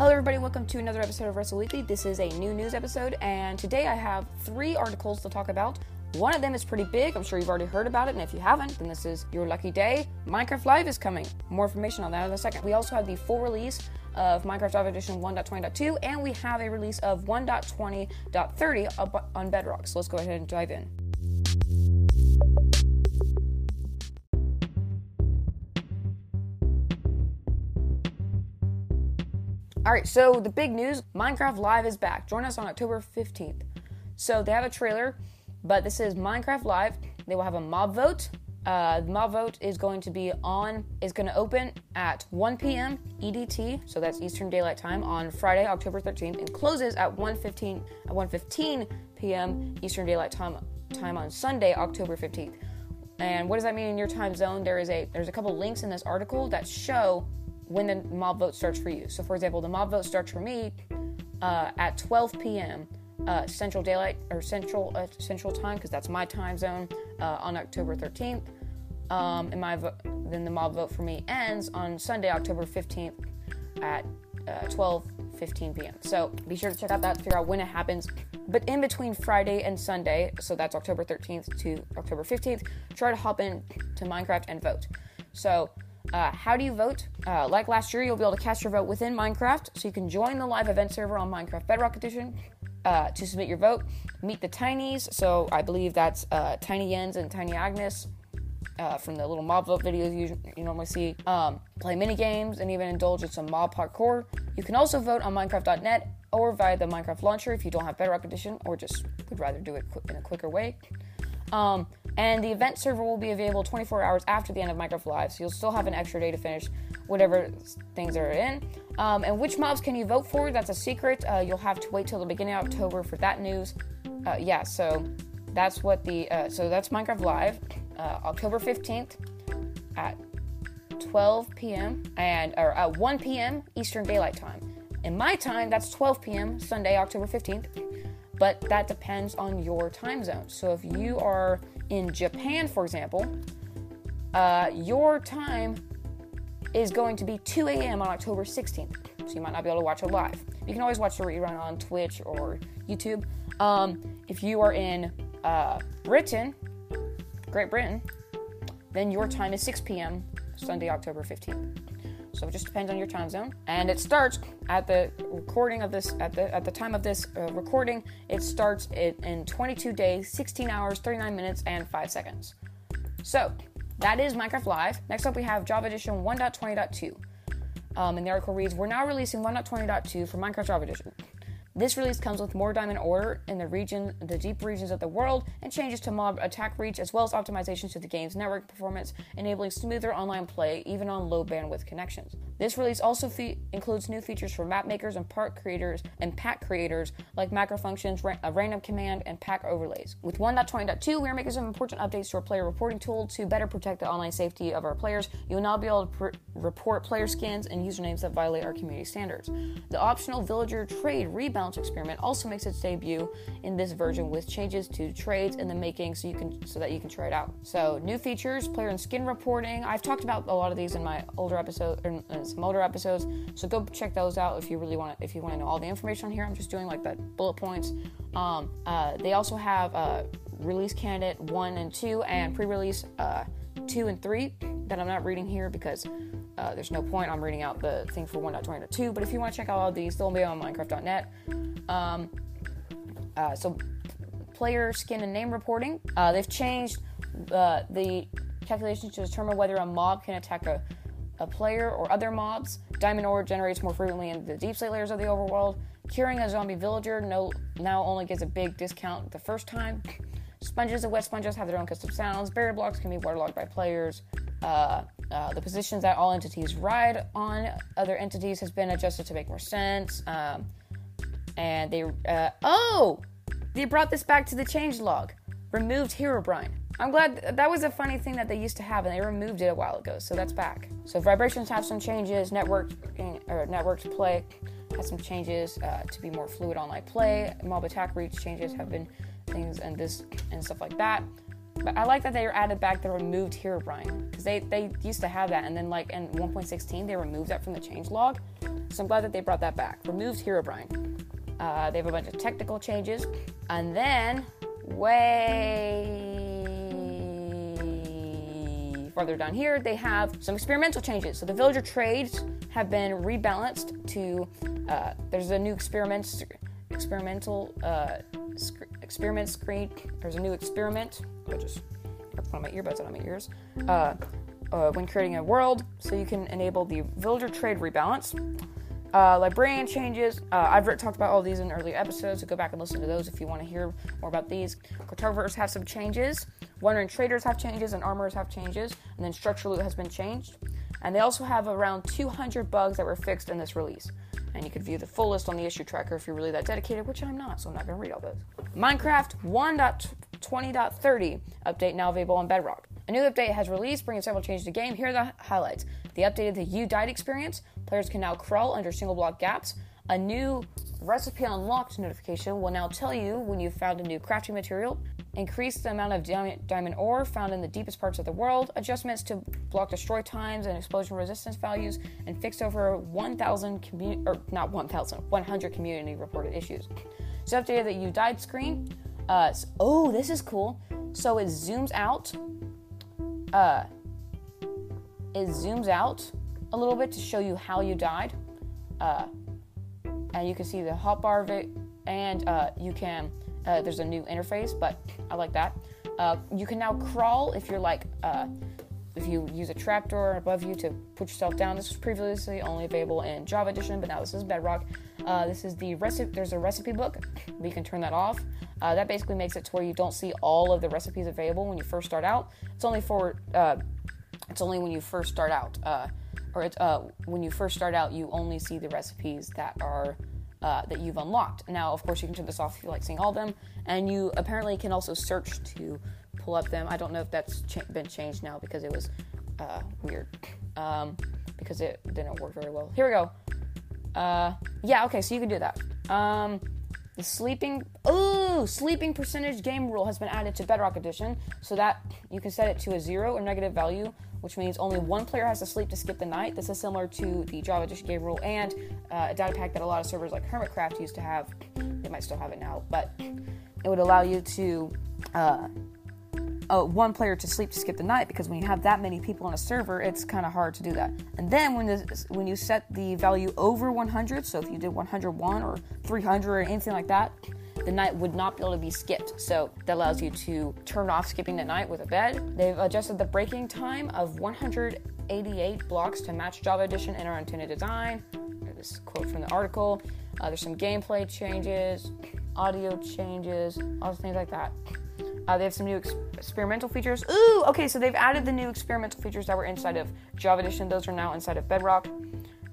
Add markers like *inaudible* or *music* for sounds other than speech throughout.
Hello, everybody. Welcome to another episode of Redstone Weekly. This is a new news episode, and today I have three articles to talk about. One of them is pretty big. I'm sure you've already heard about it, and if you haven't, then this is your lucky day. Minecraft Live is coming. More information on that in a second. We also have the full release of Minecraft Live Edition 1.20.2, and we have a release of 1.20.30 on Bedrock. So let's go ahead and dive in. All right, so the big news Minecraft Live is back. Join us on October 15th. So they have a trailer, but this is Minecraft Live. They will have a mob vote. Uh, the mob vote is going to be on, is going to open at 1 p.m. EDT, so that's Eastern Daylight Time, on Friday, October 13th, and closes at 1:15 at 1:15 p.m. Eastern Daylight Time time on Sunday, October 15th. And what does that mean in your time zone? There is a there's a couple links in this article that show when the mob vote starts for you. So, for example, the mob vote starts for me uh, at 12 p.m. Uh, Central Daylight or Central uh, Central Time because that's my time zone uh, on October 13th. Um, and my vo- then the mob vote for me ends on Sunday, October 15th at 12 uh, 15 p.m. So be sure to check out that to figure out when it happens. But in between Friday and Sunday, so that's October 13th to October 15th, try to hop in to Minecraft and vote. So uh, how do you vote? Uh, like last year, you'll be able to cast your vote within Minecraft, so you can join the live event server on Minecraft Bedrock Edition uh, to submit your vote. Meet the Tinies, so I believe that's uh, Tiny Jens and Tiny Agnes uh, from the little mob vote videos you, you normally see. Um, play mini games and even indulge in some mob parkour. You can also vote on Minecraft.net or via the Minecraft launcher if you don't have Bedrock Edition or just would rather do it in a quicker way. Um, and the event server will be available 24 hours after the end of Minecraft Live, so you'll still have an extra day to finish whatever things are in. Um, and which mobs can you vote for? That's a secret. Uh, you'll have to wait till the beginning of October for that news. Uh, yeah, so that's what the uh, so that's Minecraft Live, uh, October 15th at 12 p.m. and or at 1 p.m. Eastern Daylight Time. In my time, that's 12 p.m. Sunday, October 15th. But that depends on your time zone. So if you are in Japan, for example, uh, your time is going to be 2 a.m. on October 16th. So you might not be able to watch it live. You can always watch the rerun on Twitch or YouTube. Um, if you are in uh, Britain, Great Britain, then your time is 6 p.m. Sunday, October 15th. So it just depends on your time zone. And it starts at the recording of this at the at the time of this uh, recording. It starts in, in 22 days, 16 hours, 39 minutes, and 5 seconds. So that is Minecraft Live. Next up, we have Java Edition 1.20.2. Um, and the article reads, "We're now releasing 1.20.2 for Minecraft Java Edition." This release comes with more diamond ore in the region, the deep regions of the world, and changes to mob attack reach, as well as optimizations to the game's network performance, enabling smoother online play even on low bandwidth connections. This release also fe- includes new features for map makers and park creators and pack creators, like macro functions, ra- a random command, and pack overlays. With 1.20.2, we are making some important updates to our player reporting tool to better protect the online safety of our players. You will now be able to pr- report player skins and usernames that violate our community standards. The optional villager trade rebound balance experiment also makes its debut in this version with changes to trades in the making so you can so that you can try it out. So new features, player and skin reporting. I've talked about a lot of these in my older episode or uh, some older episodes. So go check those out if you really want to if you want to know all the information on here. I'm just doing like the bullet points. Um, uh, they also have uh, release candidate one and two and pre-release uh, two and three that I'm not reading here because uh, there's no point. I'm reading out the thing for 1.20.2. But if you want to check out all these, they'll be on Minecraft.net. Um, uh, so, player skin and name reporting. Uh, they've changed uh, the calculations to determine whether a mob can attack a, a player or other mobs. Diamond ore generates more frequently in the deep slate layers of the overworld. Curing a zombie villager no, now only gets a big discount the first time. Sponges and wet sponges have their own custom sounds. Barrier blocks can be waterlogged by players. Uh, uh, the positions that all entities ride on other entities has been adjusted to make more sense. Um, and they, uh, oh, they brought this back to the change log. Removed Herobrine. I'm glad that was a funny thing that they used to have, and they removed it a while ago, so that's back. So vibrations have some changes. Network or networked play has some changes uh, to be more fluid online play. Mob attack reach changes have been things and this and stuff like that. But I like that they added back the removed Herobrine because they, they used to have that, and then like in 1.16 they removed that from the change log. So I'm glad that they brought that back. Removed Herobrine. Uh, they have a bunch of technical changes. And then, way farther down here, they have some experimental changes. So the villager trades have been rebalanced to, uh, there's a new experiment, experimental uh, sc- experiment screen. There's a new experiment. I just put on my earbuds out of my ears. Uh, uh, when creating a world, so you can enable the villager trade rebalance. Uh, librarian changes. Uh, I've talked about all these in earlier episodes, so go back and listen to those if you want to hear more about these. Cartographers have some changes. Wandering traders have changes, and armorers have changes, and then structure loot has been changed. And they also have around 200 bugs that were fixed in this release. And you can view the full list on the issue tracker if you're really that dedicated, which I'm not, so I'm not going to read all those. Minecraft 1.20.30 update now available on Bedrock. A new update has released, bringing several changes to the game. Here are the highlights. The updated the You Died experience. Players can now crawl under single block gaps. A new recipe unlocked notification will now tell you when you've found a new crafting material. Increase the amount of diamond, ore found in the deepest parts of the world. Adjustments to block destroy times and explosion resistance values, and fixed over 1,000 community or not 1,000, 100 community reported issues. So updated the You Died screen. Uh, so, oh, this is cool. So it zooms out uh, it zooms out a little bit to show you how you died. Uh, and you can see the hotbar of it, and uh, you can, uh, there's a new interface, but I like that. Uh, you can now crawl if you're like, uh, if you use a trapdoor above you to put yourself down. This was previously only available in Java Edition, but now this is Bedrock. Uh, this is the recipe, there's a recipe book, but you can turn that off. Uh, that basically makes it to where you don't see all of the recipes available when you first start out. It's only for uh, it's only when you first start out, uh, or it's uh, when you first start out, you only see the recipes that are uh, that you've unlocked. Now, of course, you can turn this off if you like seeing all of them, and you apparently can also search to pull up them. I don't know if that's cha- been changed now because it was uh, weird um, because it didn't work very well. Here we go. yeah, okay, so you can do that. Um, the sleeping oh sleeping percentage game rule has been added to Bedrock Edition, so that you can set it to a zero or negative value, which means only one player has to sleep to skip the night. This is similar to the Java Edition game rule and uh, a data pack that a lot of servers like Hermitcraft used to have. They might still have it now, but it would allow you to uh, uh, one player to sleep to skip the night because when you have that many people on a server, it's kind of hard to do that. And then when the, when you set the value over 100, so if you did 101 or 300 or anything like that, the night would not be able to be skipped. So that allows you to turn off skipping the night with a bed. They've adjusted the breaking time of 188 blocks to match Java Edition in our intended design. This quote from the article. Uh, there's some gameplay changes, audio changes, all things like that. Uh, they have some new ex- experimental features. Ooh, okay, so they've added the new experimental features that were inside of Java Edition. Those are now inside of Bedrock.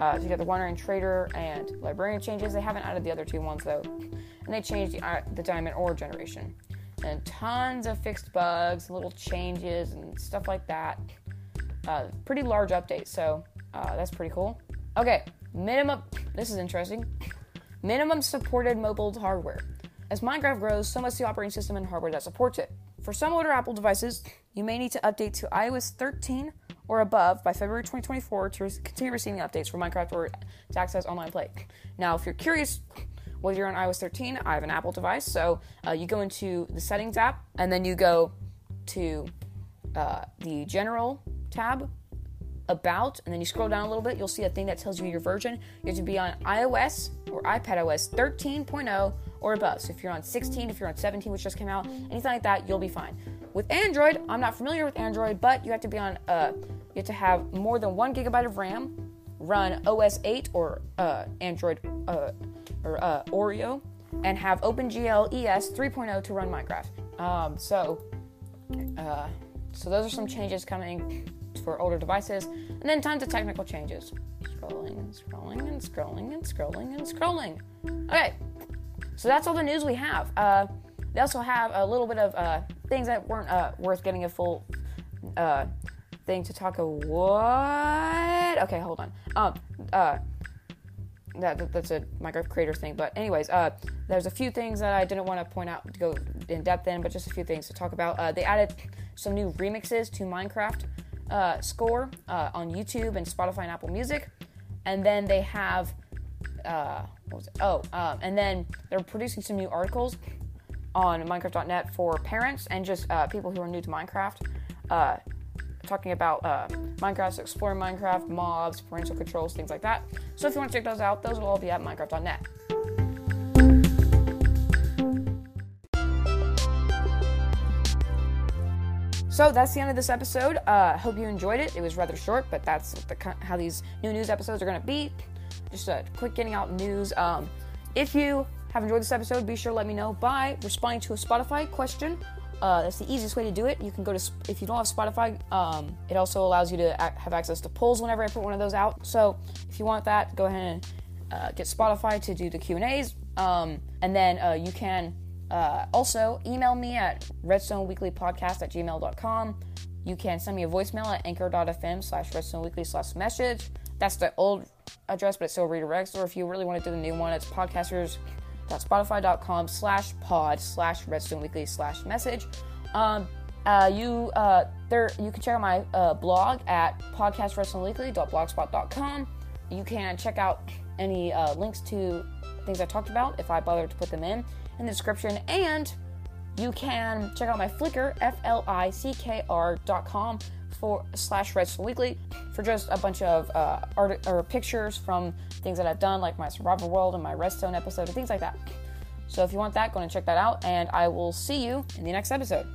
Uh, so you got the Wandering Trader and Librarian changes. They haven't added the other two ones though, and they changed the, uh, the Diamond Ore generation. And tons of fixed bugs, little changes, and stuff like that. Uh, pretty large update, so uh, that's pretty cool. Okay, minimum. This is interesting. *coughs* Minimum supported mobile hardware. As Minecraft grows, so must the operating system and hardware that supports it. For some older Apple devices, you may need to update to iOS 13 or above by February 2024 to continue receiving updates for Minecraft or to access online play. Now, if you're curious whether you're on iOS 13, I have an Apple device, so uh, you go into the Settings app and then you go to uh, the General tab, About, and then you scroll down a little bit, you'll see a thing that tells you your version. You have to be on iOS or iPadOS 13.0 or above. So if you're on 16, if you're on 17, which just came out, anything like that, you'll be fine. With Android, I'm not familiar with Android, but you have to be on, uh, you have to have more than one gigabyte of RAM, run OS 8 or uh, Android uh, or uh, Oreo, and have OpenGL ES 3.0 to run Minecraft. Um, so, uh, so those are some changes coming for older devices, and then tons of technical changes. Scrolling and scrolling and scrolling and scrolling and scrolling. Okay, so that's all the news we have. Uh, they also have a little bit of uh, things that weren't uh, worth getting a full uh, thing to talk about. What? Okay, hold on. Um, uh, that, that, that's a Minecraft creator thing. But anyways, uh, there's a few things that I didn't want to point out to go in depth in, but just a few things to talk about. Uh, they added some new remixes to Minecraft uh, score uh, on YouTube and Spotify and Apple Music, and then they have uh, what was it? Oh, um, and then they're producing some new articles on Minecraft.net for parents and just uh, people who are new to Minecraft. Talking about uh, Minecraft, exploring Minecraft, mobs, parental controls, things like that. So if you want to check those out, those will all be at Minecraft.net. So that's the end of this episode. Uh, hope you enjoyed it. It was rather short, but that's the, how these new news episodes are going to be. Just a quick getting out news. Um, if you have enjoyed this episode, be sure to let me know by responding to a Spotify question. Uh, that's the easiest way to do it. You can go to if you don't have Spotify. Um, it also allows you to have access to polls whenever I put one of those out. So if you want that, go ahead and uh, get Spotify to do the Q and A's, um, and then uh, you can uh, also, email me at redstoneweeklypodcast at gmail.com. You can send me a voicemail at anchor.fm slash redstoneweekly slash message. That's the old address, but it still redirects. Or if you really want to do the new one, it's podcasters.spotify.com slash pod slash redstoneweekly slash message. Um, uh, you uh, there you can check out my uh, blog at podcastredstoneweekly.blogspot.com. You can check out any uh, links to things I talked about if I bother to put them in in the description. And you can check out my Flickr, F-L-I-C-K-R dot com for slash Redstone Weekly for just a bunch of uh, art or pictures from things that I've done, like my Survival World and my Redstone episode and things like that. So if you want that, go and check that out, and I will see you in the next episode.